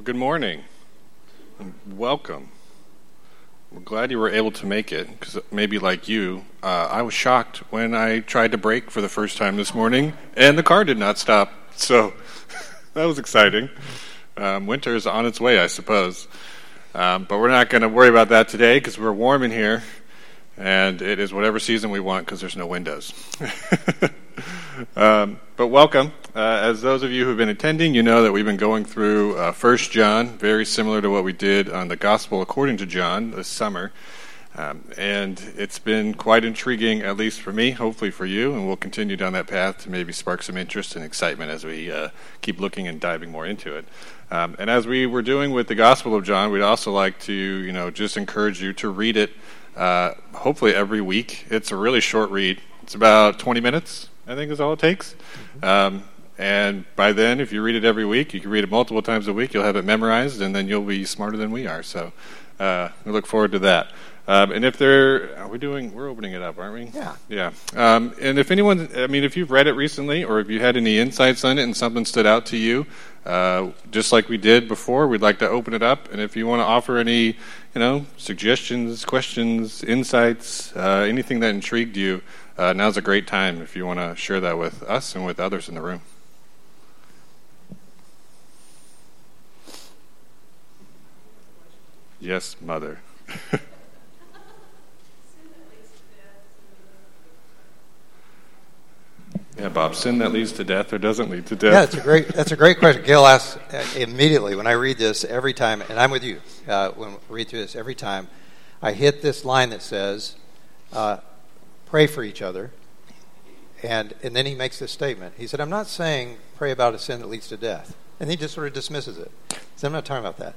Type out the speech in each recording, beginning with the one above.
Well, good morning. Welcome. I'm glad you were able to make it because maybe like you, uh, I was shocked when I tried to brake for the first time this morning and the car did not stop. So that was exciting. Um, winter is on its way, I suppose. Um, but we're not going to worry about that today because we're warm in here and it is whatever season we want because there's no windows. um, but welcome. Uh, as those of you who've been attending, you know that we've been going through uh, First John, very similar to what we did on the Gospel according to John this summer. Um, and it's been quite intriguing, at least for me, hopefully for you, and we'll continue down that path to maybe spark some interest and excitement as we uh, keep looking and diving more into it. Um, and as we were doing with the Gospel of John, we'd also like to, you know, just encourage you to read it, uh, hopefully every week. It's a really short read. It's about 20 minutes, I think, is all it takes. Um, and by then, if you read it every week, you can read it multiple times a week. You'll have it memorized, and then you'll be smarter than we are. So uh, we look forward to that. Um, and if they're, are we doing? We're opening it up, aren't we? Yeah. Yeah. Um, and if anyone, I mean, if you've read it recently, or if you had any insights on it and something stood out to you, uh, just like we did before, we'd like to open it up. And if you want to offer any, you know, suggestions, questions, insights, uh, anything that intrigued you, uh, now's a great time if you want to share that with us and with others in the room. Yes, mother. yeah, Bob, sin that leads to death or doesn't lead to death? Yeah, that's a great. That's a great question. Gail asks uh, immediately when I read this every time, and I'm with you. Uh, when I read through this every time, I hit this line that says, uh, "Pray for each other," and and then he makes this statement. He said, "I'm not saying pray about a sin that leads to death," and he just sort of dismisses it. So I'm not talking about that.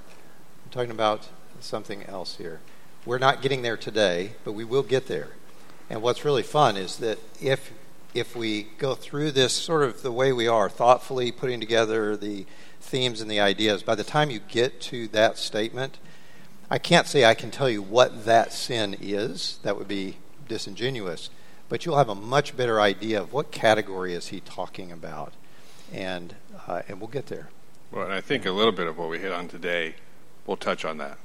I'm talking about something else here. We're not getting there today, but we will get there. And what's really fun is that if if we go through this sort of the way we are, thoughtfully putting together the themes and the ideas, by the time you get to that statement, I can't say I can tell you what that sin is. That would be disingenuous. But you'll have a much better idea of what category is he talking about, and uh, and we'll get there. Well, and I think a little bit of what we hit on today will touch on that.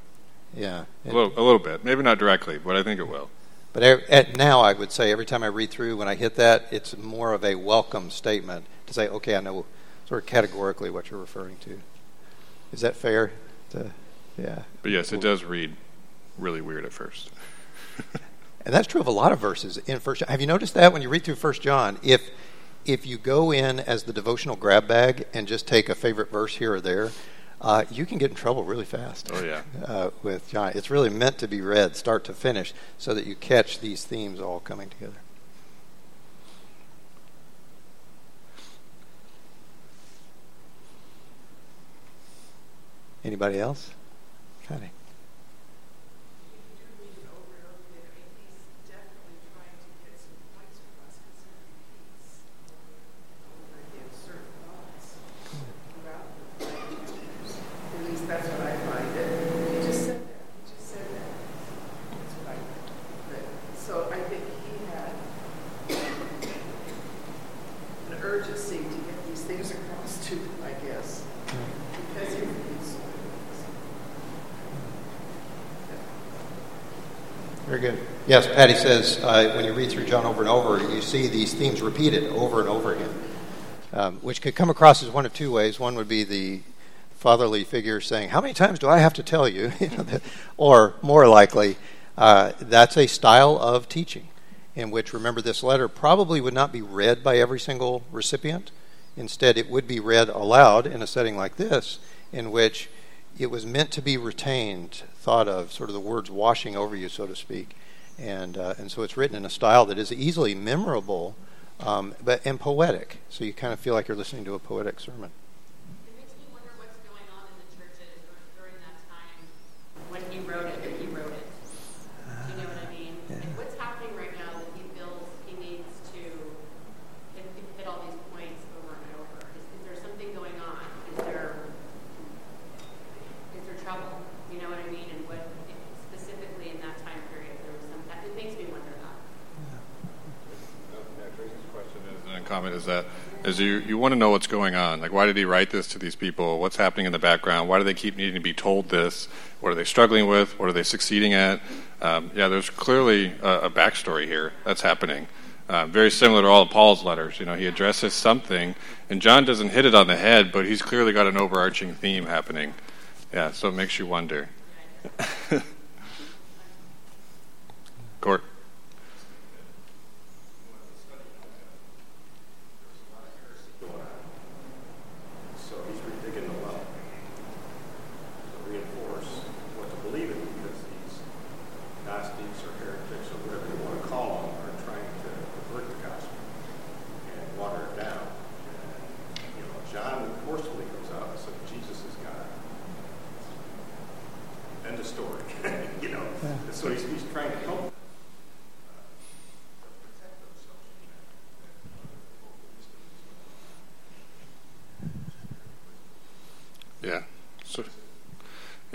Yeah, A little, a little bit. Maybe not directly, but I think it will. But at now, I would say every time I read through, when I hit that, it's more of a welcome statement to say, okay, I know sort of categorically what you're referring to. Is that fair? To, yeah. But yes, it does read really weird at first. And that's true of a lot of verses in First. Have you noticed that when you read through First John, if if you go in as the devotional grab bag and just take a favorite verse here or there, uh, you can get in trouble really fast. Oh, yeah. Uh, with John, it's really meant to be read start to finish, so that you catch these themes all coming together. Anybody else? Patty. At least that's what I find it. He just said that. He just said that. That's what I read. So I think he had an urgency to get these things across to them, I guess, because he reads so many books. Very good. Yes, Patty says uh, when you read through John over and over, you see these themes repeated over and over again, um, which could come across as one of two ways. One would be the fatherly figure saying, "How many times do I have to tell you?" you know, that- or more likely, uh, that's a style of teaching in which, remember, this letter probably would not be read by every single recipient. Instead, it would be read aloud in a setting like this, in which it was meant to be retained, thought of, sort of the words washing over you, so to speak. And, uh, and so it's written in a style that is easily memorable um, but, and poetic. So you kind of feel like you're listening to a poetic sermon. It makes me wonder what's going on in the churches during that time when he wrote it, if he wrote it. Do you know what I mean? Yeah. Like, what's happening right now that he feels he needs to hit, hit all these points over and over? Is, is there something going on? Is there is there trouble? You know what I mean? And what specifically in that time period there was some. It makes me wonder that. Tracy's question is an comment is that is you, you want to know what's going on. Like, why did he write this to these people? What's happening in the background? Why do they keep needing to be told this? What are they struggling with? What are they succeeding at? Um, yeah, there's clearly a, a, backstory here that's happening. Uh, very similar to all of Paul's letters. You know, he addresses something, and John doesn't hit it on the head, but he's clearly got an overarching theme happening. Yeah, so it makes you wonder. Court.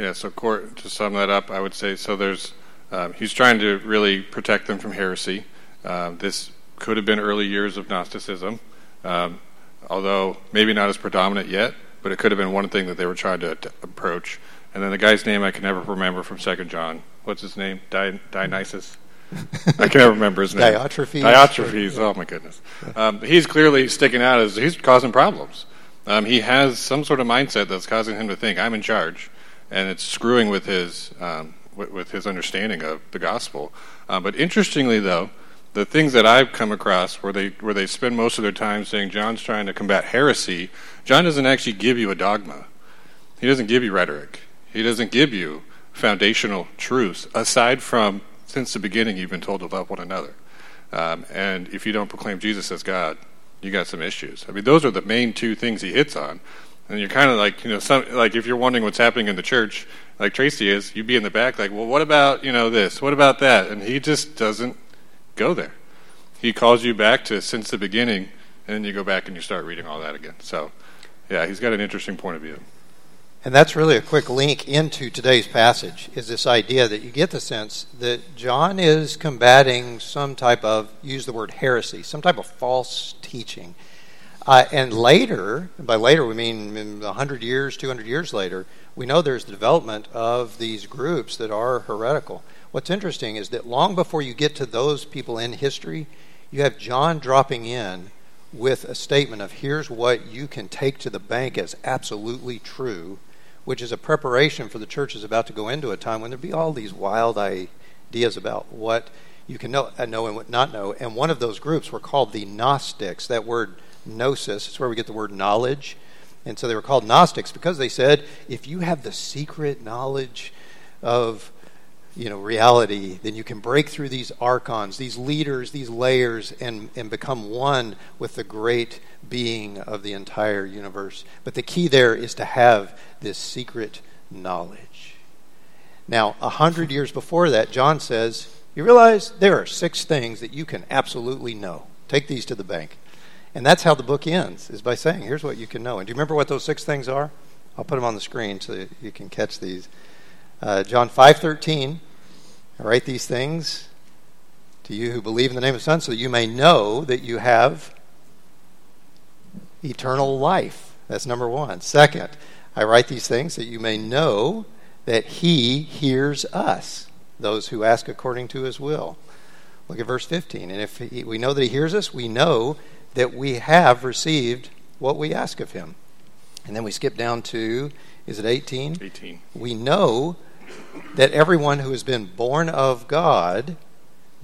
Yeah, so court, to sum that up, I would say so there's, um, he's trying to really protect them from heresy. Uh, this could have been early years of Gnosticism, um, although maybe not as predominant yet, but it could have been one thing that they were trying to, to approach. And then the guy's name I can never remember from Second John. What's his name? Di- Dionysus? I can't remember his name. Diotrephes. Diotrephes. Oh my goodness. Um, he's clearly sticking out as he's causing problems. Um, he has some sort of mindset that's causing him to think I'm in charge, and it's screwing with his um, with, with, his understanding of the gospel. Uh, but interestingly, though, the things that I've come across where they where they spend most of their time saying John's trying to combat heresy, John doesn't actually give you a dogma. He doesn't give you rhetoric. He doesn't give you foundational truths aside from since the beginning you've been told to love one another. Um, and if you don't proclaim Jesus as God, you got some issues. I mean, those are the main two things he hits on. And you're kind of like, you know, some, like if you're wondering what's happening in the church, like Tracy is, you'd be in the back, like, well, what about, you know, this? What about that? And he just doesn't go there. He calls you back to since the beginning, and then you go back and you start reading all that again. So, yeah, he's got an interesting point of view. And that's really a quick link into today's passage is this idea that you get the sense that John is combating some type of, use the word heresy, some type of false teaching. Uh, and later, by later we mean 100 years, 200 years later, we know there's the development of these groups that are heretical. What's interesting is that long before you get to those people in history, you have John dropping in with a statement of here's what you can take to the bank as absolutely true, which is a preparation for the church is about to go into a time when there'll be all these wild ideas about what you can know, uh, know and what not know. And one of those groups were called the Gnostics. That word gnosis. It's where we get the word knowledge. And so they were called Gnostics because they said if you have the secret knowledge of you know reality, then you can break through these archons, these leaders, these layers, and, and become one with the great being of the entire universe. But the key there is to have this secret knowledge. Now, a hundred years before that, John says, You realize there are six things that you can absolutely know. Take these to the bank. And that's how the book ends, is by saying, here's what you can know. And do you remember what those six things are? I'll put them on the screen so you can catch these. Uh, John 5.13, I write these things to you who believe in the name of the Son so that you may know that you have eternal life. That's number one. Second, I write these things that you may know that he hears us, those who ask according to his will. Look at verse 15. And if he, we know that he hears us, we know that we have received what we ask of him. And then we skip down to, is it 18? 18. We know that everyone who has been born of God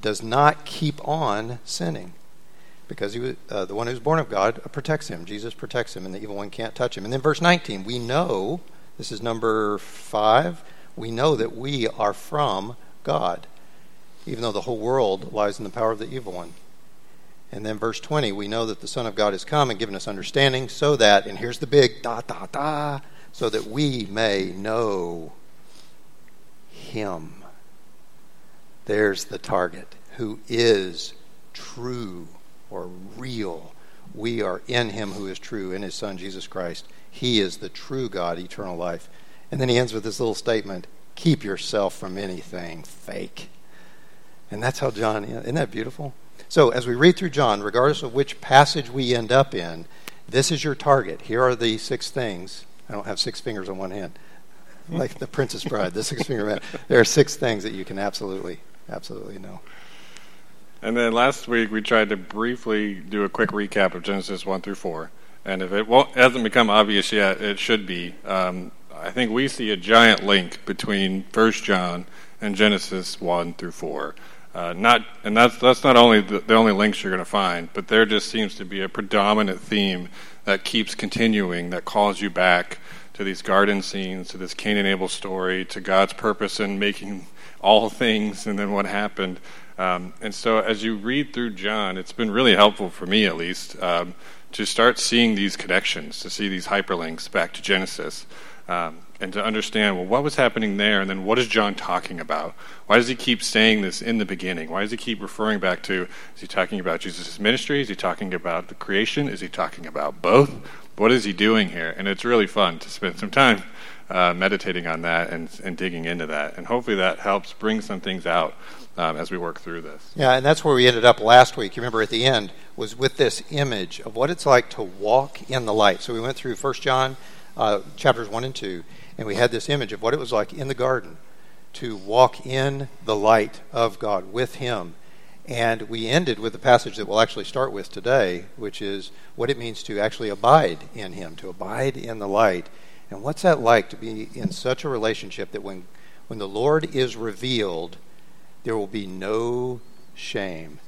does not keep on sinning. Because he, uh, the one who's born of God protects him. Jesus protects him, and the evil one can't touch him. And then verse 19, we know, this is number five, we know that we are from God, even though the whole world lies in the power of the evil one. And then verse 20, we know that the Son of God has come and given us understanding so that, and here's the big da da da, so that we may know Him. There's the target, who is true or real. We are in Him who is true, in His Son Jesus Christ. He is the true God, eternal life. And then he ends with this little statement keep yourself from anything fake. And that's how John, isn't that beautiful? So, as we read through John, regardless of which passage we end up in, this is your target. Here are the six things. I don't have six fingers on one hand, like the Princess Bride, the six finger man. There are six things that you can absolutely, absolutely know. And then last week we tried to briefly do a quick recap of Genesis 1 through 4. And if it hasn't become obvious yet, it should be. Um, I think we see a giant link between First John and Genesis 1 through 4. Uh, not, and that's that's not only the, the only links you're going to find, but there just seems to be a predominant theme that keeps continuing that calls you back to these garden scenes, to this Cain and Abel story, to God's purpose in making all things, and then what happened. Um, and so, as you read through John, it's been really helpful for me, at least, um, to start seeing these connections, to see these hyperlinks back to Genesis. Um, and to understand, well, what was happening there, and then what is John talking about? Why does he keep saying this in the beginning? Why does he keep referring back to, is he talking about Jesus' ministry? Is he talking about the creation? Is he talking about both? What is he doing here? And it's really fun to spend some time uh, meditating on that and, and digging into that. And hopefully that helps bring some things out um, as we work through this. Yeah, and that's where we ended up last week. You remember at the end was with this image of what it's like to walk in the light. So we went through First John uh, chapters 1 and 2 and we had this image of what it was like in the garden to walk in the light of God with Him. And we ended with the passage that we'll actually start with today, which is what it means to actually abide in Him, to abide in the light. And what's that like to be in such a relationship that when, when the Lord is revealed, there will be no shame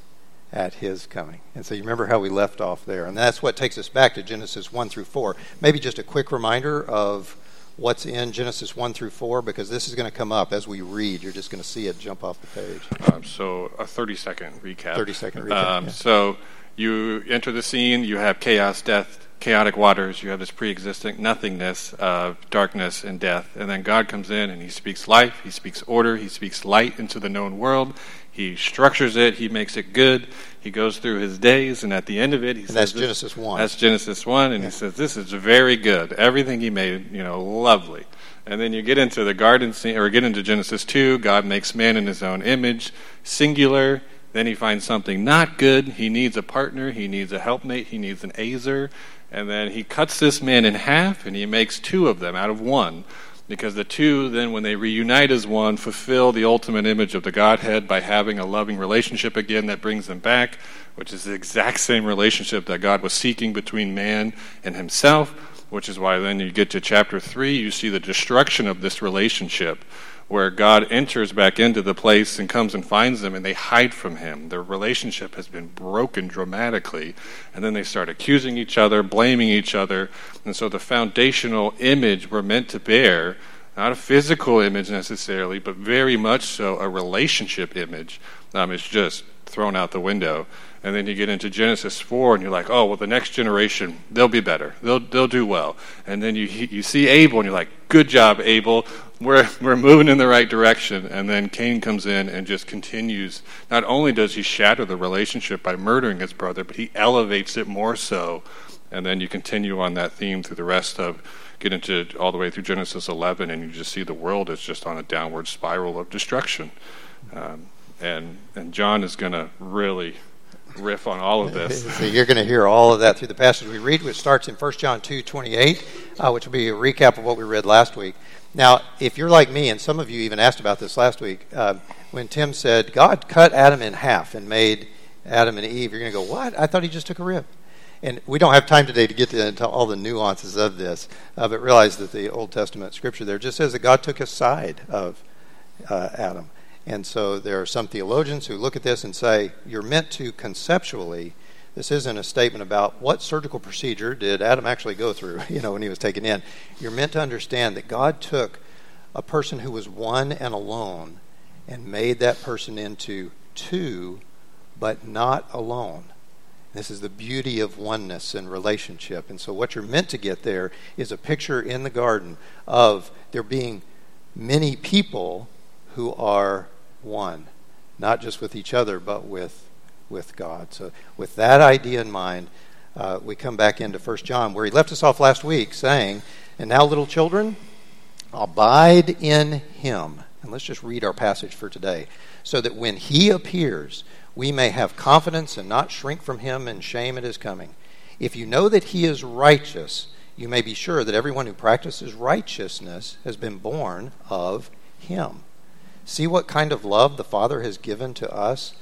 at his coming. And so you remember how we left off there. And that's what takes us back to Genesis 1 through 4. Maybe just a quick reminder of what's in Genesis 1 through 4 because this is going to come up as we read. You're just going to see it jump off the page. Um, so, a 30 second recap. 30 second recap. Um, yeah. So, you enter the scene, you have chaos, death, chaotic waters, you have this pre existing nothingness of darkness and death. And then God comes in and he speaks life, he speaks order, he speaks light into the known world. He structures it, he makes it good. He goes through his days, and at the end of it, he and says, "That's Genesis one." That's Genesis one, and yeah. he says, "This is very good. Everything he made, you know, lovely." And then you get into the garden scene, or get into Genesis two. God makes man in His own image, singular. Then he finds something not good. He needs a partner. He needs a helpmate. He needs an ezer. And then he cuts this man in half, and he makes two of them out of one because the two then when they reunite as one fulfill the ultimate image of the godhead by having a loving relationship again that brings them back which is the exact same relationship that god was seeking between man and himself which is why then you get to chapter 3 you see the destruction of this relationship where God enters back into the place and comes and finds them and they hide from him. Their relationship has been broken dramatically. And then they start accusing each other, blaming each other. And so the foundational image we're meant to bear, not a physical image necessarily, but very much so a relationship image, um, is just thrown out the window. And then you get into Genesis 4 and you're like, oh, well, the next generation, they'll be better. They'll, they'll do well. And then you, you see Abel and you're like, good job, Abel. We're, we're moving in the right direction. And then Cain comes in and just continues. Not only does he shatter the relationship by murdering his brother, but he elevates it more so. And then you continue on that theme through the rest of, get into all the way through Genesis 11, and you just see the world is just on a downward spiral of destruction. Um, and, and John is going to really riff on all of this. so you're going to hear all of that through the passage we read, which starts in 1 John 2 28, uh, which will be a recap of what we read last week. Now, if you're like me, and some of you even asked about this last week, uh, when Tim said, God cut Adam in half and made Adam and Eve, you're going to go, What? I thought he just took a rib. And we don't have time today to get into all the nuances of this, uh, but realize that the Old Testament scripture there just says that God took a side of uh, Adam. And so there are some theologians who look at this and say, you're meant to conceptually, this isn't a statement about what surgical procedure did Adam actually go through, you know, when he was taken in. You're meant to understand that God took a person who was one and alone and made that person into two, but not alone. This is the beauty of oneness and relationship. And so, what you're meant to get there is a picture in the garden of there being many people who are one, not just with each other, but with, with God. So, with that idea in mind, uh, we come back into 1 John, where he left us off last week saying, And now, little children, abide in him, And let's just read our passage for today. So that when he appears, we may have confidence and not shrink from him in shame at his coming. If you know that he is righteous, you may be sure that everyone who practices righteousness has been born of him. See what kind of love the Father has given to us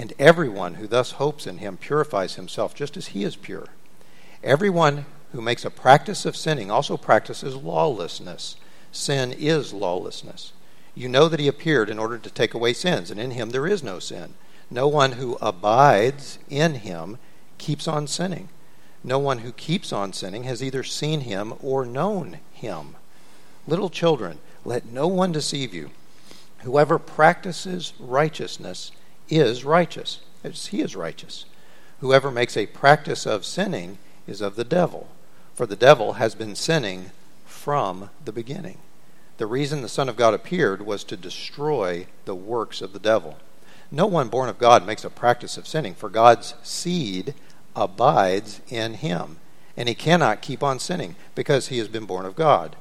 And everyone who thus hopes in him purifies himself just as he is pure. Everyone who makes a practice of sinning also practices lawlessness. Sin is lawlessness. You know that he appeared in order to take away sins, and in him there is no sin. No one who abides in him keeps on sinning. No one who keeps on sinning has either seen him or known him. Little children, let no one deceive you. Whoever practices righteousness is righteous, he is righteous. Whoever makes a practice of sinning is of the devil, for the devil has been sinning from the beginning. The reason the Son of God appeared was to destroy the works of the devil. No one born of God makes a practice of sinning, for God's seed abides in him, and he cannot keep on sinning because he has been born of God.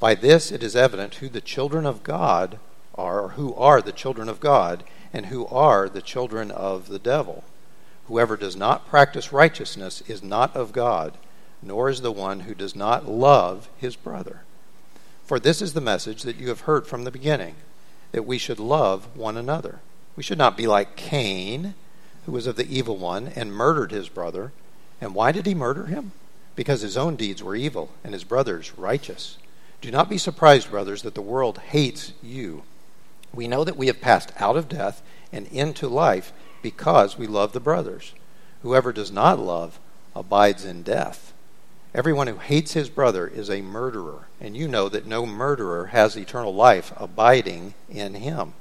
By this it is evident who the children of God are, or who are the children of God, and who are the children of the devil. Whoever does not practice righteousness is not of God, nor is the one who does not love his brother. For this is the message that you have heard from the beginning, that we should love one another. We should not be like Cain, who was of the evil one and murdered his brother. And why did he murder him? Because his own deeds were evil and his brother's righteous. Do not be surprised, brothers, that the world hates you. We know that we have passed out of death and into life because we love the brothers. Whoever does not love abides in death. Everyone who hates his brother is a murderer, and you know that no murderer has eternal life abiding in him.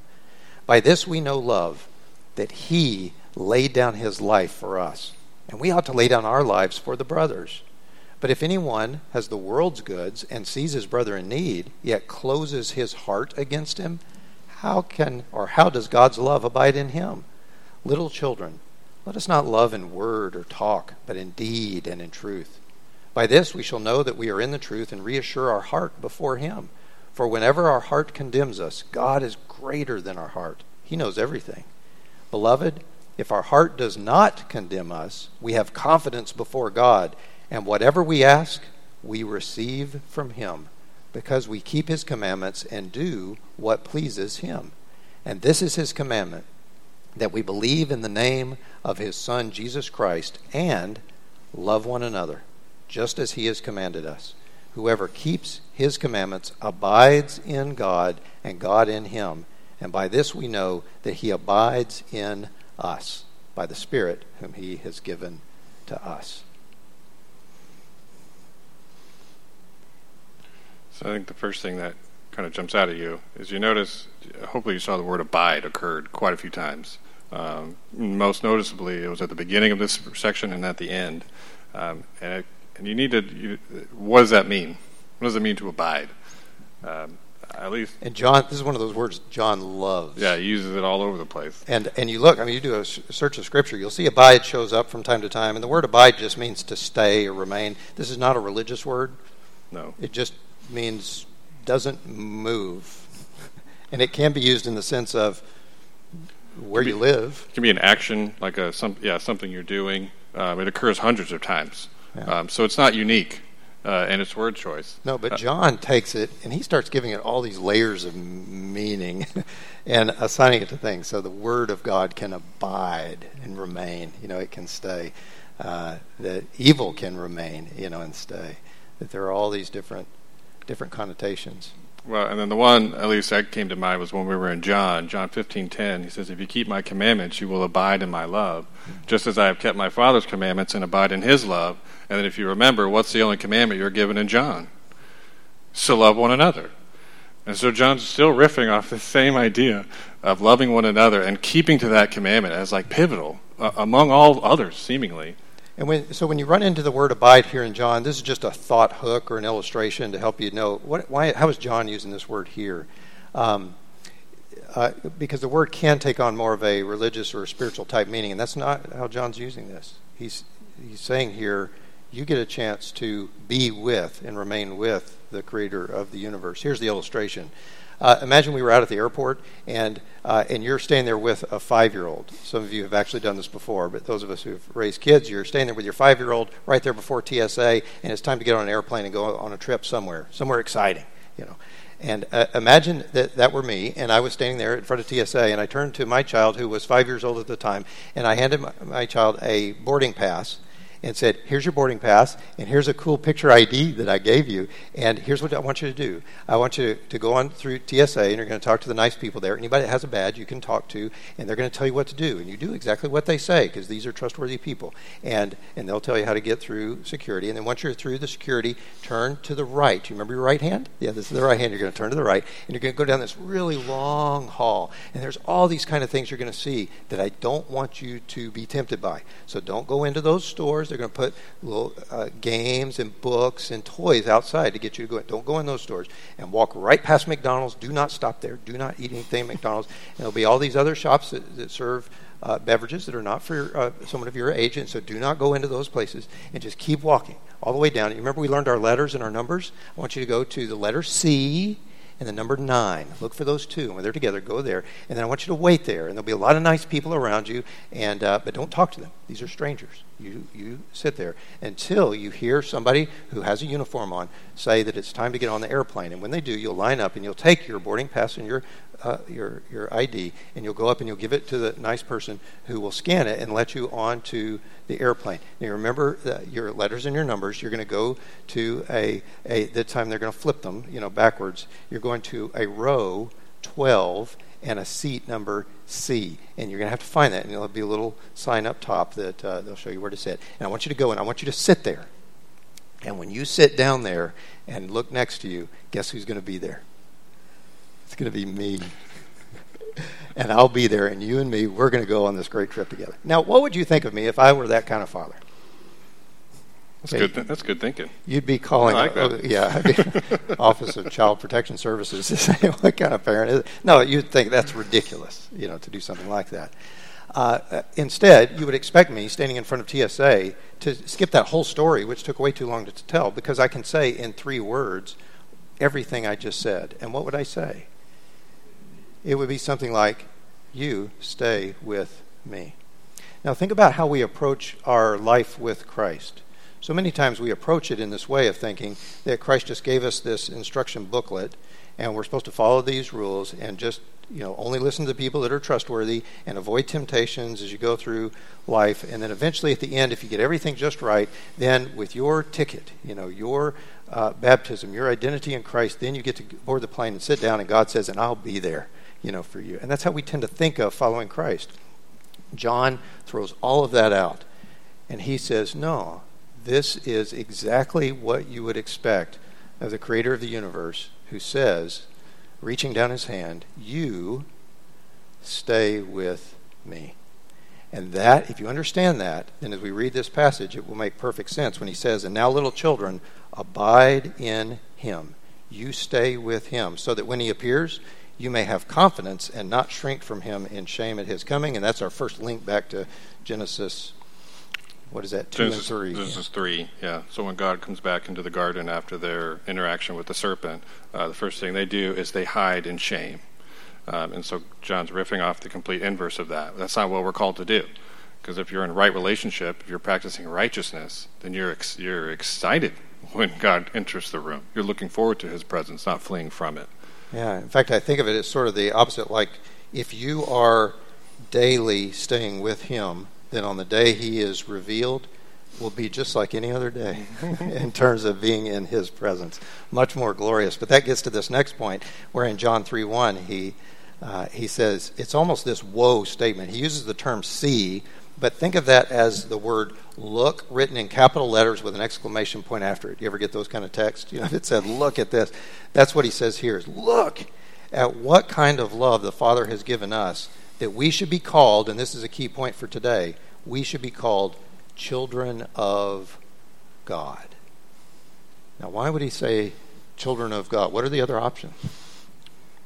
By this we know love, that he laid down his life for us, and we ought to lay down our lives for the brothers. But if anyone has the world's goods and sees his brother in need, yet closes his heart against him, how can or how does God's love abide in him? Little children, let us not love in word or talk, but in deed and in truth. By this we shall know that we are in the truth and reassure our heart before him. For whenever our heart condemns us, God is greater than our heart. He knows everything. Beloved, if our heart does not condemn us, we have confidence before God, and whatever we ask, we receive from Him, because we keep His commandments and do what pleases Him. And this is His commandment that we believe in the name of His Son, Jesus Christ, and love one another, just as He has commanded us. Whoever keeps His commandments abides in God, and God in Him. And by this we know that He abides in us by the Spirit whom He has given to us. So I think the first thing that kind of jumps out at you is you notice, hopefully, you saw the word abide occurred quite a few times. Um, most noticeably, it was at the beginning of this section and at the end. Um, and, it, and you need to, you, what does that mean? What does it mean to abide? Um, at least. And John, this is one of those words John loves. Yeah, he uses it all over the place. And and you look, I mean, you do a search of Scripture, you'll see abide shows up from time to time, and the word abide just means to stay or remain. This is not a religious word. No. It just means doesn't move, and it can be used in the sense of where be, you live. It can be an action, like a some yeah something you're doing. Um, it occurs hundreds of times, yeah. um, so it's not unique uh, in its word choice. No, but John takes it and he starts giving it all these layers of meaning and assigning it to things. So the Word of God can abide and remain. You know, it can stay. Uh, that evil can remain. You know, and stay. That there are all these different different connotations. Well, and then the one at least that came to mind was when we were in John, John fifteen ten. He says, "If you keep my commandments, you will abide in my love, just as I have kept my Father's commandments and abide in His love." And then, if you remember, what's the only commandment you're given in John? So love one another. And so John's still riffing off the same idea of loving one another and keeping to that commandment as like pivotal uh, among all others, seemingly. And when, so when you run into the word abide here in John, this is just a thought hook or an illustration to help you know what, why, how is John using this word here? Um, uh, because the word can take on more of a religious or a spiritual type meaning, and that's not how John's using this. He's, he's saying here, you get a chance to be with and remain with the creator of the universe. Here's the illustration. Uh, imagine we were out at the airport and uh, and you're staying there with a five year old. Some of you have actually done this before, but those of us who've raised kids, you're staying there with your five year old right there before TSA, and it's time to get on an airplane and go on a trip somewhere, somewhere exciting, you know. And uh, imagine that that were me, and I was standing there in front of TSA, and I turned to my child, who was five years old at the time, and I handed my, my child a boarding pass and said, Here's your boarding pass, and here's a cool picture ID that I gave you, and here's what I want you to do. I want you to, go on through TSA, and you're going to talk to the nice people there. Anybody that has a badge, you can talk to, and they're going to tell you what to do. And you do exactly what they say, because these are trustworthy people. And, and they'll tell you how to get through security. And then once you're through the security, turn to the right. You remember your right hand? Yeah, this is the right hand. You're going to turn to the right, and you're going to go down this really long hall. And there's all these kind of things you're going to see that I don't want you to be tempted by. So don't go into those stores. They're going to put little uh, games and books and toys outside to get you to go. Don't go in those stores and walk right past McDonald's. Do not stop there. Do not eat anything at McDonald's. And there'll be all these other shops that, that serve uh, beverages that are not for uh, someone of your age, and so do not go into those places and just keep walking all the way down. You remember we learned our letters and our numbers? I want you to go to the letter C and the number nine. Look for those two. When they're together, go there. And then I want you to wait there. And there'll be a lot of nice people around you. And uh, but don't talk to them. These are strangers. You you sit there until you hear somebody who has a uniform on say that it's time to get on the airplane. And when they do, you'll line up and you'll take your boarding pass and your uh, your your ID, and you'll go up and you'll give it to the nice person who will scan it and let you onto the airplane. Now you remember your letters and your numbers. You're going to go to a a the time they're going to flip them, you know, backwards. You're going to a row 12 and a seat number C, and you're going to have to find that, and there'll be a little sign up top that uh, they'll show you where to sit. And I want you to go and I want you to sit there. And when you sit down there and look next to you, guess who's going to be there? It's going to be me. And I'll be there, and you and me, we're going to go on this great trip together. Now, what would you think of me if I were that kind of father? That's okay. good. Th- that's good thinking. You'd be calling, like uh, yeah, Office of Child Protection Services to say what kind of parent is. It? No, you'd think that's ridiculous, you know, to do something like that. Uh, instead, you would expect me, standing in front of TSA, to skip that whole story, which took way too long to tell, because I can say in three words everything I just said. And what would I say? It would be something like, You stay with me. Now, think about how we approach our life with Christ. So many times we approach it in this way of thinking that Christ just gave us this instruction booklet and we're supposed to follow these rules and just you know only listen to the people that are trustworthy and avoid temptations as you go through life and then eventually at the end if you get everything just right then with your ticket you know your uh, baptism your identity in christ then you get to board the plane and sit down and god says and i'll be there you know for you and that's how we tend to think of following christ john throws all of that out and he says no this is exactly what you would expect of the creator of the universe who says reaching down his hand, You stay with me. And that, if you understand that, then as we read this passage, it will make perfect sense when he says, And now, little children, abide in him. You stay with him, so that when he appears, you may have confidence and not shrink from him in shame at his coming. And that's our first link back to Genesis what is that? Two Genesis, and three. Genesis yeah. three. Yeah. So when God comes back into the garden after their interaction with the serpent, uh, the first thing they do is they hide in shame. Um, and so John's riffing off the complete inverse of that. That's not what we're called to do. Because if you're in right relationship, if you're practicing righteousness, then you're ex- you're excited when God enters the room. You're looking forward to His presence, not fleeing from it. Yeah. In fact, I think of it as sort of the opposite. Like if you are daily staying with Him, then on the day he is revealed will be just like any other day in terms of being in his presence. Much more glorious. But that gets to this next point where in John 3 1, he, uh, he says, it's almost this woe statement. He uses the term see But think of that as the word look written in capital letters with an exclamation point after it. You ever get those kind of texts? You know, it said, look at this, that's what he says here is look at what kind of love the Father has given us that we should be called, and this is a key point for today, we should be called children of God. Now, why would he say children of God? What are the other options?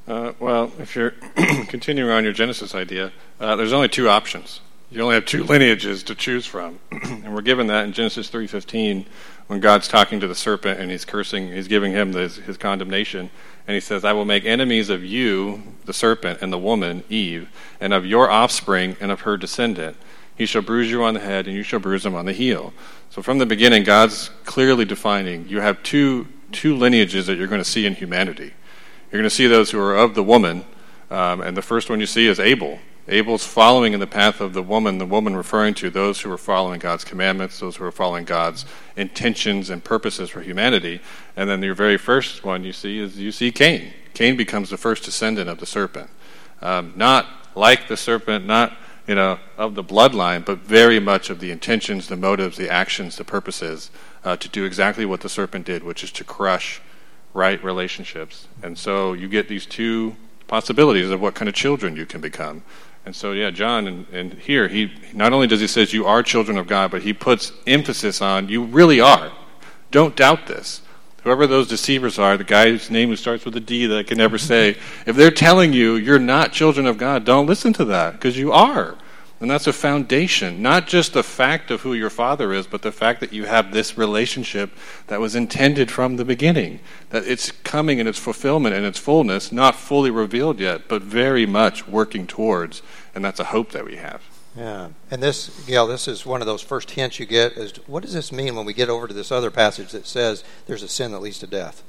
Uh, well, if you're continuing on your Genesis idea, uh, there's only two options. You only have two lineages to choose from, and we're given that in Genesis 3:15 when God's talking to the serpent and he's cursing, he's giving him his, his condemnation, and he says, "I will make enemies of you, the serpent, and the woman, Eve, and of your offspring and of her descendant. He shall bruise you on the head, and you shall bruise him on the heel." So from the beginning, God's clearly defining you have two two lineages that you're going to see in humanity. You're going to see those who are of the woman, um, and the first one you see is Abel. Abel's following in the path of the woman, the woman referring to those who are following God's commandments, those who are following God's intentions and purposes for humanity. And then your very first one you see is you see Cain. Cain becomes the first descendant of the serpent. Um, not like the serpent, not you know of the bloodline, but very much of the intentions, the motives, the actions, the purposes uh, to do exactly what the serpent did, which is to crush right relationships. And so you get these two possibilities of what kind of children you can become. And so, yeah, John, and, and here he not only does he says you are children of God, but he puts emphasis on you really are. Don't doubt this. Whoever those deceivers are, the guy whose name starts with a D that I can never say, if they're telling you you're not children of God, don't listen to that because you are. And that's a foundation, not just the fact of who your father is, but the fact that you have this relationship that was intended from the beginning. That it's coming in its fulfillment and its fullness, not fully revealed yet, but very much working towards. And that's a hope that we have. Yeah. And this, Gail, this is one of those first hints you get is what does this mean when we get over to this other passage that says there's a sin that leads to death?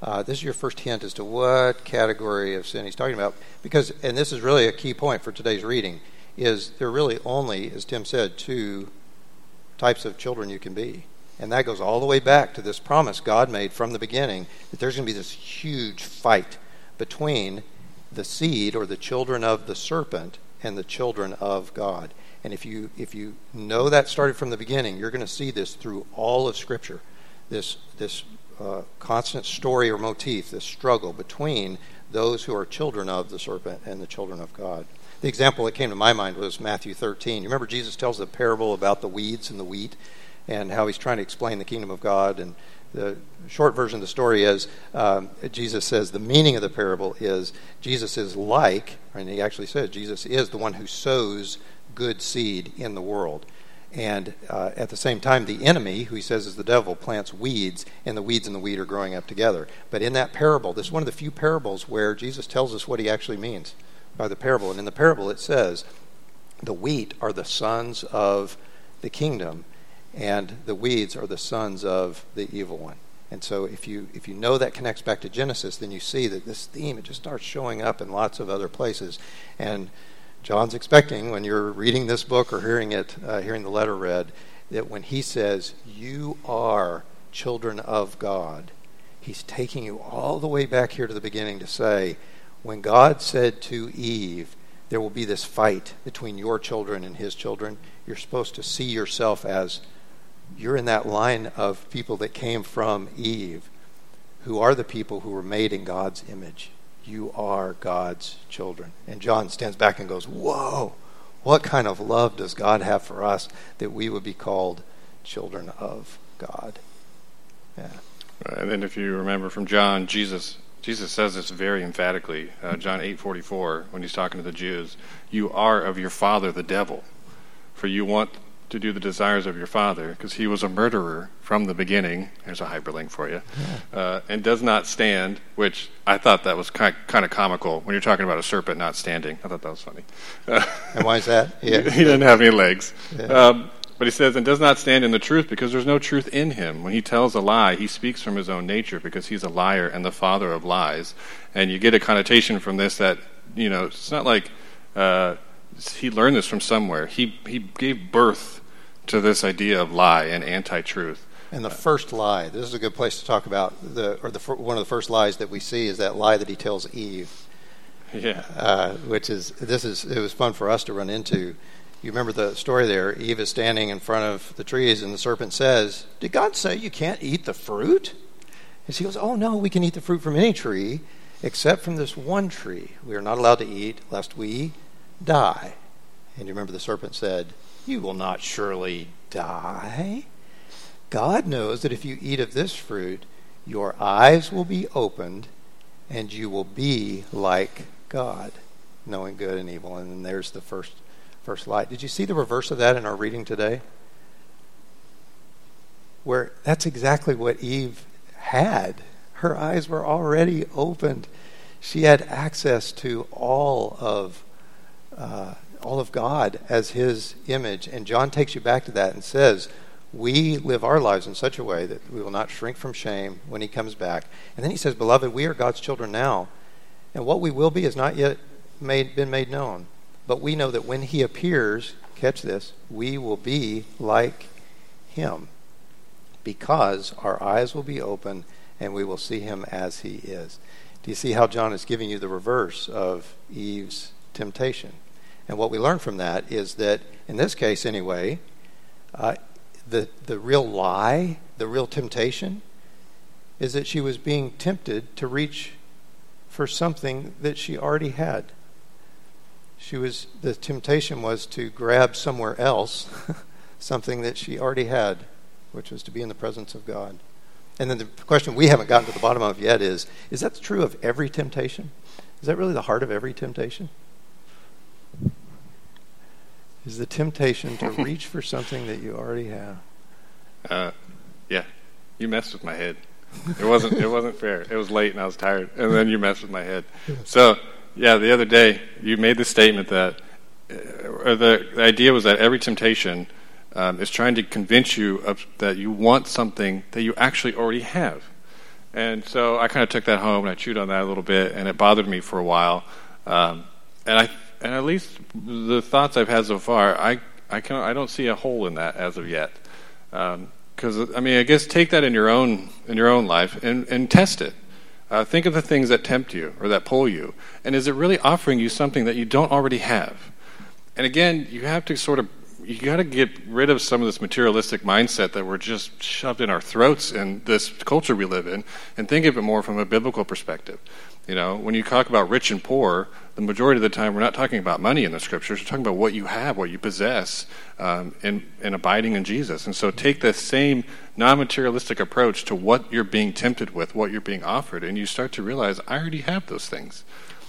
Uh, this is your first hint as to what category of sin he's talking about. Because, and this is really a key point for today's reading is there really only, as Tim said, two types of children you can be. And that goes all the way back to this promise God made from the beginning that there's going to be this huge fight between the seed or the children of the serpent and the children of God. And if you if you know that started from the beginning, you're going to see this through all of Scripture. This this uh, constant story or motif, this struggle between those who are children of the serpent and the children of God. The example that came to my mind was Matthew 13. You remember Jesus tells the parable about the weeds and the wheat and how he's trying to explain the kingdom of God. And the short version of the story is um, Jesus says the meaning of the parable is Jesus is like, and he actually says Jesus is the one who sows good seed in the world. And uh, at the same time, the enemy, who he says is the devil, plants weeds, and the weeds and the wheat are growing up together. But in that parable, this is one of the few parables where Jesus tells us what he actually means by the parable. And in the parable, it says, the wheat are the sons of the kingdom, and the weeds are the sons of the evil one. And so, if you if you know that connects back to Genesis, then you see that this theme it just starts showing up in lots of other places. And John's expecting when you're reading this book or hearing it, uh, hearing the letter read, that when he says you are children of God, he's taking you all the way back here to the beginning to say when God said to Eve, There will be this fight between your children and his children, you're supposed to see yourself as you're in that line of people that came from Eve, who are the people who were made in God's image. You are God's children. And John stands back and goes, Whoa, what kind of love does God have for us that we would be called children of God? Yeah. And then, if you remember from John, Jesus Jesus says this very emphatically, uh, John 8:44, when he's talking to the Jews, "You are of your father the devil, for you want to do the desires of your father, because he was a murderer from the beginning." There's a hyperlink for you, uh, and does not stand. Which I thought that was kind of, kind of comical when you're talking about a serpent not standing. I thought that was funny. Uh, and why is that? Yeah. he didn't have any legs. Yeah. Um, but he says, and does not stand in the truth because there's no truth in him. When he tells a lie, he speaks from his own nature because he's a liar and the father of lies. And you get a connotation from this that, you know, it's not like uh, he learned this from somewhere. He, he gave birth to this idea of lie and anti truth. And the first lie, this is a good place to talk about, the, or the, one of the first lies that we see is that lie that he tells Eve. Yeah. Uh, which is, this is, it was fun for us to run into you remember the story there. Eve is standing in front of the trees, and the serpent says, Did God say you can't eat the fruit? And she goes, Oh, no, we can eat the fruit from any tree except from this one tree. We are not allowed to eat lest we die. And you remember the serpent said, You will not surely die. God knows that if you eat of this fruit, your eyes will be opened and you will be like God, knowing good and evil. And then there's the first first light. Did you see the reverse of that in our reading today? Where that's exactly what Eve had. Her eyes were already opened. She had access to all of uh, all of God as His image, and John takes you back to that and says, "We live our lives in such a way that we will not shrink from shame when He comes back." And then He says, "Beloved, we are God's children now, and what we will be has not yet made, been made known, but we know that when He appears, catch this, we will be like Him." because our eyes will be open and we will see him as he is. Do you see how John is giving you the reverse of Eve's temptation? And what we learn from that is that, in this case anyway, uh, the, the real lie, the real temptation, is that she was being tempted to reach for something that she already had. She was the temptation was to grab somewhere else something that she already had which was to be in the presence of God. And then the question we haven't gotten to the bottom of yet is is that true of every temptation? Is that really the heart of every temptation? Is the temptation to reach for something that you already have? Uh, yeah, you messed with my head. It wasn't. it wasn't fair. It was late and I was tired, and then you messed with my head. So, yeah, the other day you made the statement that uh, the, idea was that every temptation um, is trying to convince you of, that you want something that you actually already have. And so I kind of took that home and I chewed on that a little bit, and it bothered me for a while. Um, and I, and at least the thoughts I've had so far, I, I can I don't see a hole in that as of yet. Because um, I mean, I guess take that in your own in your own life and, and test it. Uh, think of the things that tempt you or that pull you, and is it really offering you something that you don't already have? And again, you have to sort of you got to get rid of some of this materialistic mindset that we're just shoved in our throats in this culture we live in, and think of it more from a biblical perspective. You know, when you talk about rich and poor, the majority of the time we're not talking about money in the scriptures. We're talking about what you have, what you possess, um, and, and abiding in Jesus. And so take the same non materialistic approach to what you're being tempted with, what you're being offered, and you start to realize, I already have those things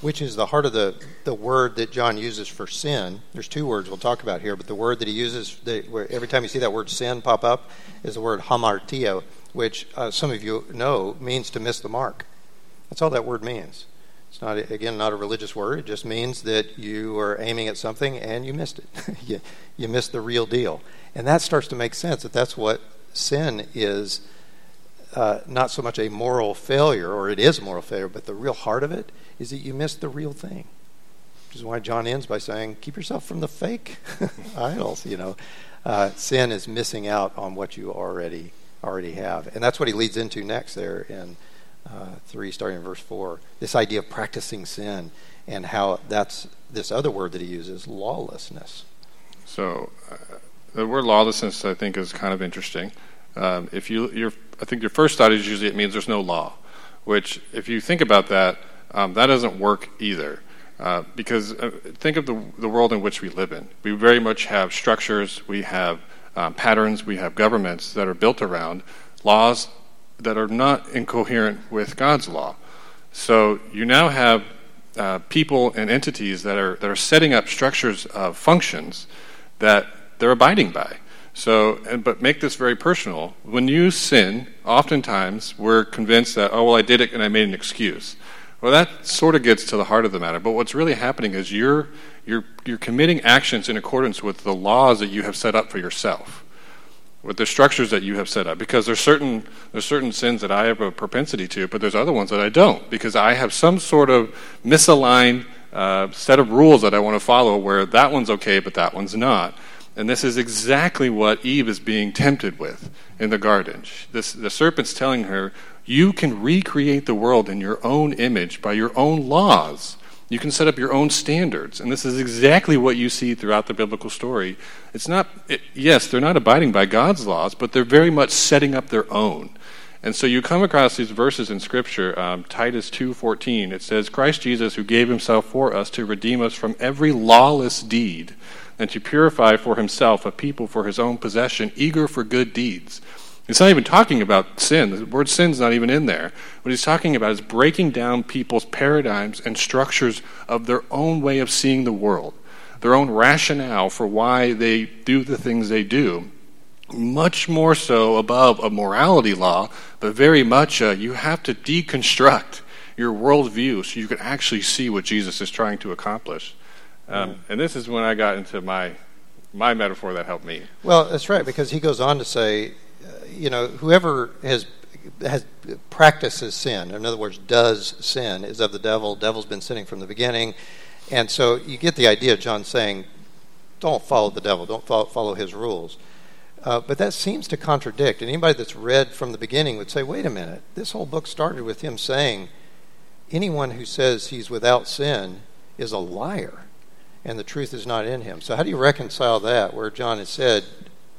which is the heart of the, the word that John uses for sin. There's two words we'll talk about here, but the word that he uses, that, where every time you see that word sin pop up, is the word hamartia, which uh, some of you know means to miss the mark. That's all that word means. It's not, again, not a religious word. It just means that you are aiming at something and you missed it. you, you missed the real deal. And that starts to make sense that that's what sin is uh, not so much a moral failure, or it is a moral failure, but the real heart of it is that you miss the real thing. Which is why John ends by saying, keep yourself from the fake idols. You know, uh, sin is missing out on what you already already have, and that's what he leads into next there in uh, three, starting in verse four. This idea of practicing sin and how that's this other word that he uses, lawlessness. So, uh, the word lawlessness, I think, is kind of interesting. Um, if you, your, I think your first thought is usually it means there's no law, which, if you think about that, um, that doesn't work either. Uh, because uh, think of the, the world in which we live in. We very much have structures, we have um, patterns, we have governments that are built around laws that are not incoherent with God's law. So you now have uh, people and entities that are that are setting up structures of functions that they're abiding by. So, but make this very personal. When you sin, oftentimes we're convinced that, oh, well, I did it and I made an excuse. Well, that sort of gets to the heart of the matter. But what's really happening is you're, you're, you're committing actions in accordance with the laws that you have set up for yourself, with the structures that you have set up. Because there's certain, there's certain sins that I have a propensity to, but there's other ones that I don't. Because I have some sort of misaligned uh, set of rules that I want to follow where that one's okay, but that one's not. And this is exactly what Eve is being tempted with in the garden. This, the serpent's telling her, you can recreate the world in your own image by your own laws. You can set up your own standards. And this is exactly what you see throughout the biblical story. It's not, it, yes, they're not abiding by God's laws, but they're very much setting up their own. And so you come across these verses in Scripture, um, Titus 2.14. It says, Christ Jesus, who gave himself for us to redeem us from every lawless deed and to purify for himself a people for his own possession, eager for good deeds. He's not even talking about sin. The word sin's not even in there. What he's talking about is breaking down people's paradigms and structures of their own way of seeing the world, their own rationale for why they do the things they do. Much more so above a morality law, but very much uh, you have to deconstruct your worldview so you can actually see what Jesus is trying to accomplish. Um, and this is when I got into my my metaphor that helped me. Well, that's right, because he goes on to say you know, whoever has has practices sin, in other words, does sin, is of the devil. Devil's been sinning from the beginning, and so you get the idea. John saying, "Don't follow the devil. Don't follow, follow his rules." Uh, but that seems to contradict. And anybody that's read from the beginning would say, "Wait a minute. This whole book started with him saying, anyone who says he's without sin is a liar, and the truth is not in him." So how do you reconcile that, where John has said,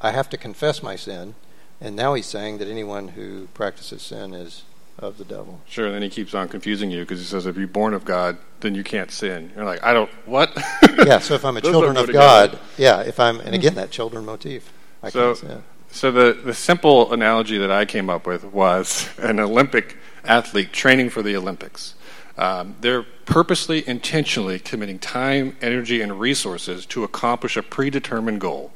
"I have to confess my sin"? And now he's saying that anyone who practices sin is of the devil. Sure, and then he keeps on confusing you because he says, if you're born of God, then you can't sin. You're like, I don't, what? yeah, so if I'm a children of God, yeah, if I'm, and again, hmm. that children motif, I so, can't sin. So the, the simple analogy that I came up with was an Olympic athlete training for the Olympics. Um, they're purposely, intentionally committing time, energy, and resources to accomplish a predetermined goal.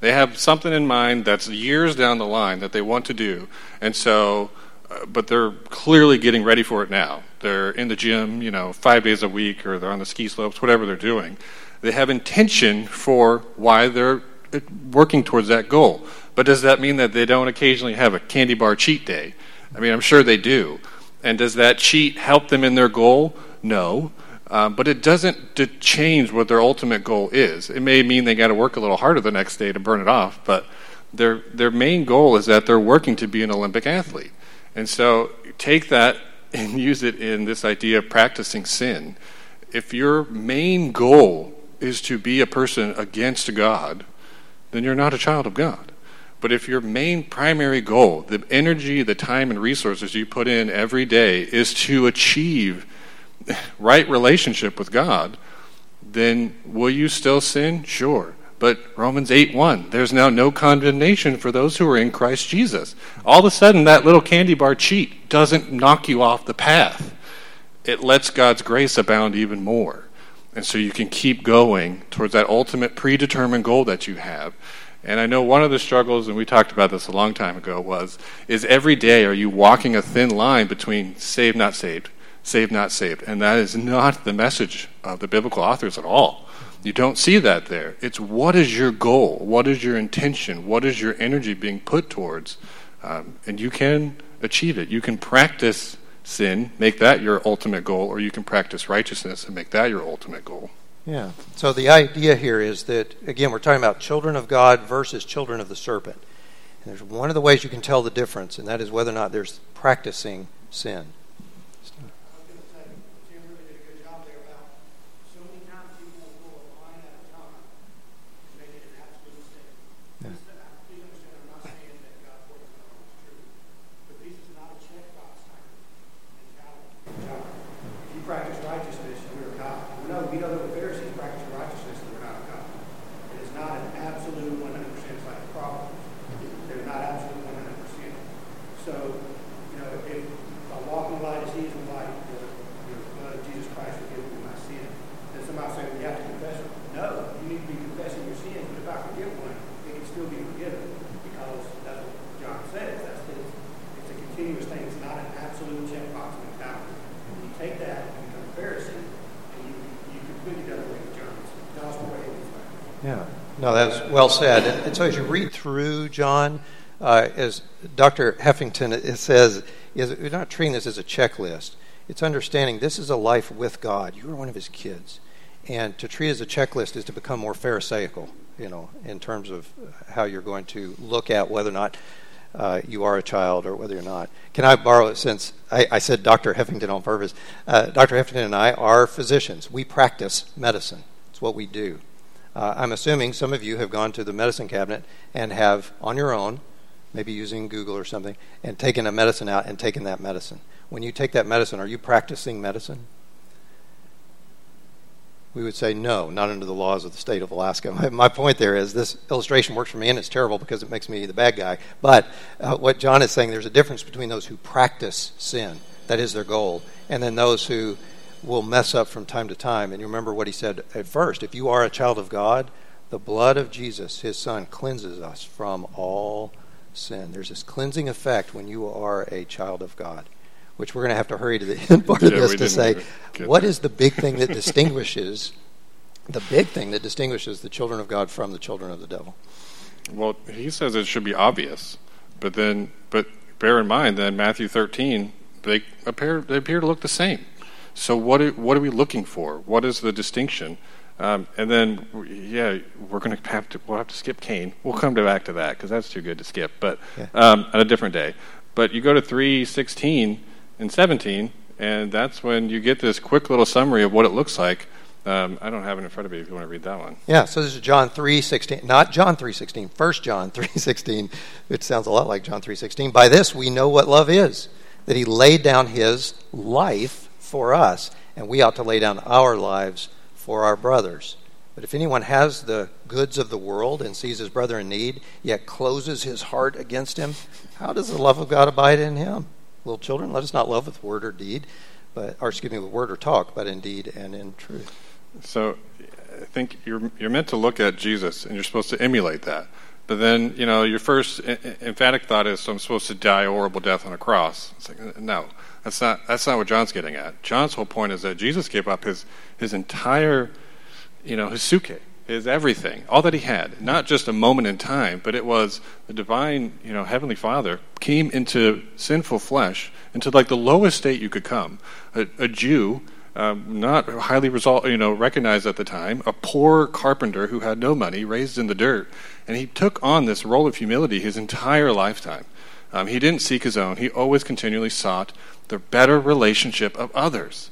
They have something in mind that's years down the line that they want to do. And so, uh, but they're clearly getting ready for it now. They're in the gym, you know, five days a week, or they're on the ski slopes, whatever they're doing. They have intention for why they're uh, working towards that goal. But does that mean that they don't occasionally have a candy bar cheat day? I mean, I'm sure they do. And does that cheat help them in their goal? No. Um, but it doesn't change what their ultimate goal is. It may mean they got to work a little harder the next day to burn it off, but their their main goal is that they're working to be an Olympic athlete. And so take that and use it in this idea of practicing sin. If your main goal is to be a person against God, then you're not a child of God. But if your main primary goal, the energy, the time, and resources you put in every day is to achieve right relationship with God, then will you still sin? Sure. But Romans 8 1, there's now no condemnation for those who are in Christ Jesus. All of a sudden, that little candy bar cheat doesn't knock you off the path. It lets God's grace abound even more. And so you can keep going towards that ultimate predetermined goal that you have. And I know one of the struggles, and we talked about this a long time ago, was is every day are you walking a thin line between saved, not saved? saved, not saved. And that is not the message of the biblical authors at all. You don't see that there. It's what is your goal? What is your intention? What is your energy being put towards? Um, and you can achieve it. You can practice sin, make that your ultimate goal, or you can practice righteousness and make that your ultimate goal. Yeah. So the idea here is that, again, we're talking about children of God versus children of the serpent. And there's one of the ways you can tell the difference, and that is whether or not there's practicing sin. Yeah, no, that's well said. And, so as you read through John, uh, as Dr. Heffington says, is we're not treating this as a checklist. It's understanding this is a life with God. You are one of His kids, and to treat it as a checklist is to become more pharisaical. You know, in terms of how you're going to look at whether or not uh, you are a child or whether you're not. Can I borrow it since I, I said Dr. Heffington on purpose? Uh, Dr. Heffington and I are physicians. We practice medicine, it's what we do. Uh, I'm assuming some of you have gone to the medicine cabinet and have, on your own, maybe using Google or something, and taken a medicine out and taken that medicine. When you take that medicine, are you practicing medicine? we would say no, not under the laws of the state of Alaska. My, point there is this illustration works for me, and it's terrible because it makes me the bad guy. But uh, what John is saying, there's a difference between those who practice sin, that is their goal, and then those who will mess up from time to time. And you remember what he said at first if you are a child of God, the blood of Jesus, his son, cleanses us from all sin. There's this cleansing effect when you are a child of God which we're going to have to hurry to the end part yeah, of this to say, what is the big thing that distinguishes the big thing that distinguishes the children of God from the children of the devil? Well, he says it should be obvious, but then, but bear in mind that Matthew 13 they appear they appear to look the same. So what are, what are we looking for? What is the distinction? Um, and then, yeah, we're going to have to we'll have to skip Cain. We'll come back to that because that's too good to skip, but yeah. um, on a different day. But you go to three sixteen and 17, and that's when you get this quick little summary of what it looks like. Um, I don't have it in front of me if you want to read that one. Yeah, so this is John 3:16, not John 3:16, 1 John 3:16. It sounds a lot like John 3:16. By this we know what love is, that he laid down his life for us, and we ought to lay down our lives for our brothers. But if anyone has the goods of the world and sees his brother in need, yet closes his heart against him, how does the love of God abide in him? Little children, let us not love with word or deed, but or excuse me, with word or talk, but in deed and in truth. So, I think you're you're meant to look at Jesus, and you're supposed to emulate that. But then, you know, your first emphatic thought is, I'm supposed to die a horrible death on a cross. It's like, no, that's not that's not what John's getting at. John's whole point is that Jesus gave up his his entire, you know, his psuche is everything, all that he had, not just a moment in time, but it was the divine, you know, heavenly Father came into sinful flesh, into like the lowest state you could come. A, a Jew, um, not highly result, you know, recognized at the time, a poor carpenter who had no money, raised in the dirt, and he took on this role of humility his entire lifetime. Um, he didn't seek his own; he always continually sought the better relationship of others.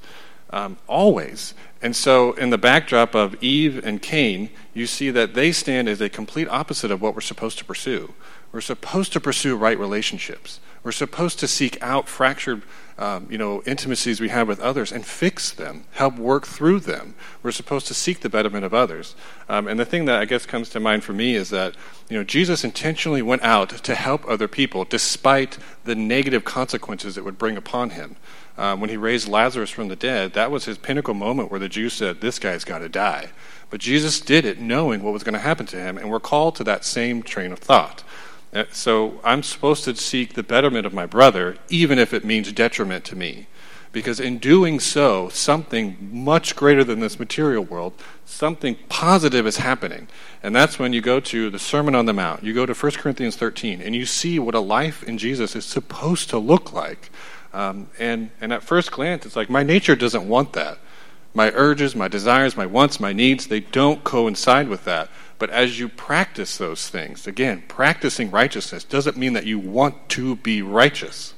Um, always. And so, in the backdrop of Eve and Cain, you see that they stand as a complete opposite of what we're supposed to pursue. We're supposed to pursue right relationships. We're supposed to seek out fractured, um, you know, intimacies we have with others and fix them, help work through them. We're supposed to seek the betterment of others. Um, and the thing that I guess comes to mind for me is that, you know, Jesus intentionally went out to help other people despite the negative consequences it would bring upon him um, when he raised Lazarus from the dead, that was his pinnacle moment where the Jews said, This guy's got to die. But Jesus did it knowing what was going to happen to him, and we're called to that same train of thought. Uh, so I'm supposed to seek the betterment of my brother, even if it means detriment to me. Because in doing so, something much greater than this material world, something positive is happening. And that's when you go to the Sermon on the Mount. You go to 1 Corinthians 13, and you see what a life in Jesus is supposed to look like. Um, and, and at first glance, it's like my nature doesn't want that. My urges, my desires, my wants, my needs, they don't coincide with that. But as you practice those things, again, practicing righteousness doesn't mean that you want to be righteous.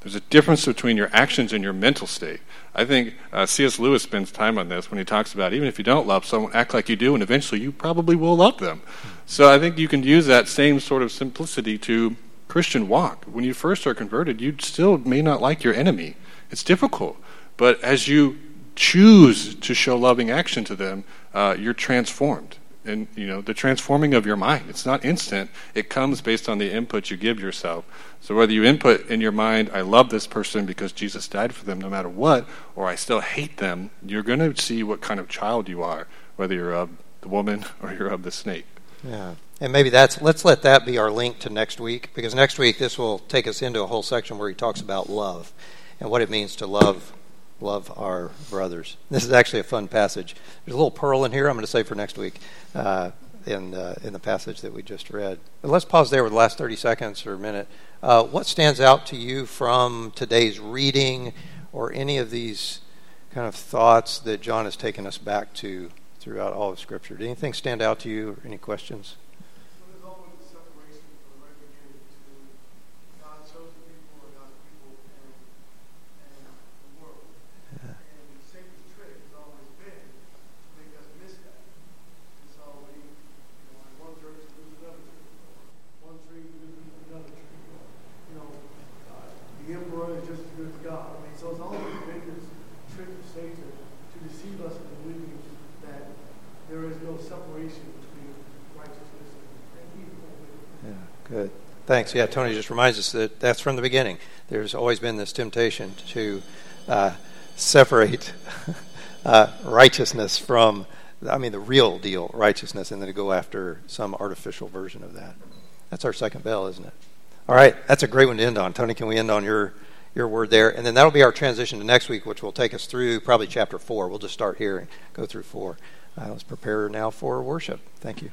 There's a difference between your actions and your mental state. I think uh, C.S. Lewis spends time on this when he talks about even if you don't love someone, act like you do, and eventually you probably will love them. So I think you can use that same sort of simplicity to Christian walk. When you first are converted, you still may not like your enemy. It's difficult. But as you choose to show loving action to them, uh, you're transformed. And, you know, the transforming of your mind, it's not instant. It comes based on the input you give yourself. So whether you input in your mind, I love this person because Jesus died for them no matter what, or I still hate them, you're going to see what kind of child you are, whether you're of the woman or you're of the snake. Yeah. And maybe that's, let's let that be our link to next week, because next week this will take us into a whole section where he talks about love and what it means to love love our brothers. This is actually a fun passage. There's a little pearl in here I'm going to say for next week uh, in, uh, in the passage that we just read. But let's pause there with the last 30 seconds or a minute. Uh, what stands out to you from today's reading or any of these kind of thoughts that John has taken us back to throughout all of Scripture? Did anything stand out to you or any questions? so it's all a maker's trick of Satan to deceive us into believing that there is no separation between righteousness and evil. Yeah, good. Thanks. Yeah, Tony just reminds us that that's from the beginning. There's always been this temptation to uh, separate uh, righteousness from, I mean, the real deal righteousness, and then to go after some artificial version of that. That's our second bell, isn't it? All right, that's a great one to end on. Tony, can we end on your your word there? And then that'll be our transition to next week, which will take us through probably chapter four. We'll just start here and go through four. Uh, let's prepare now for worship. Thank you.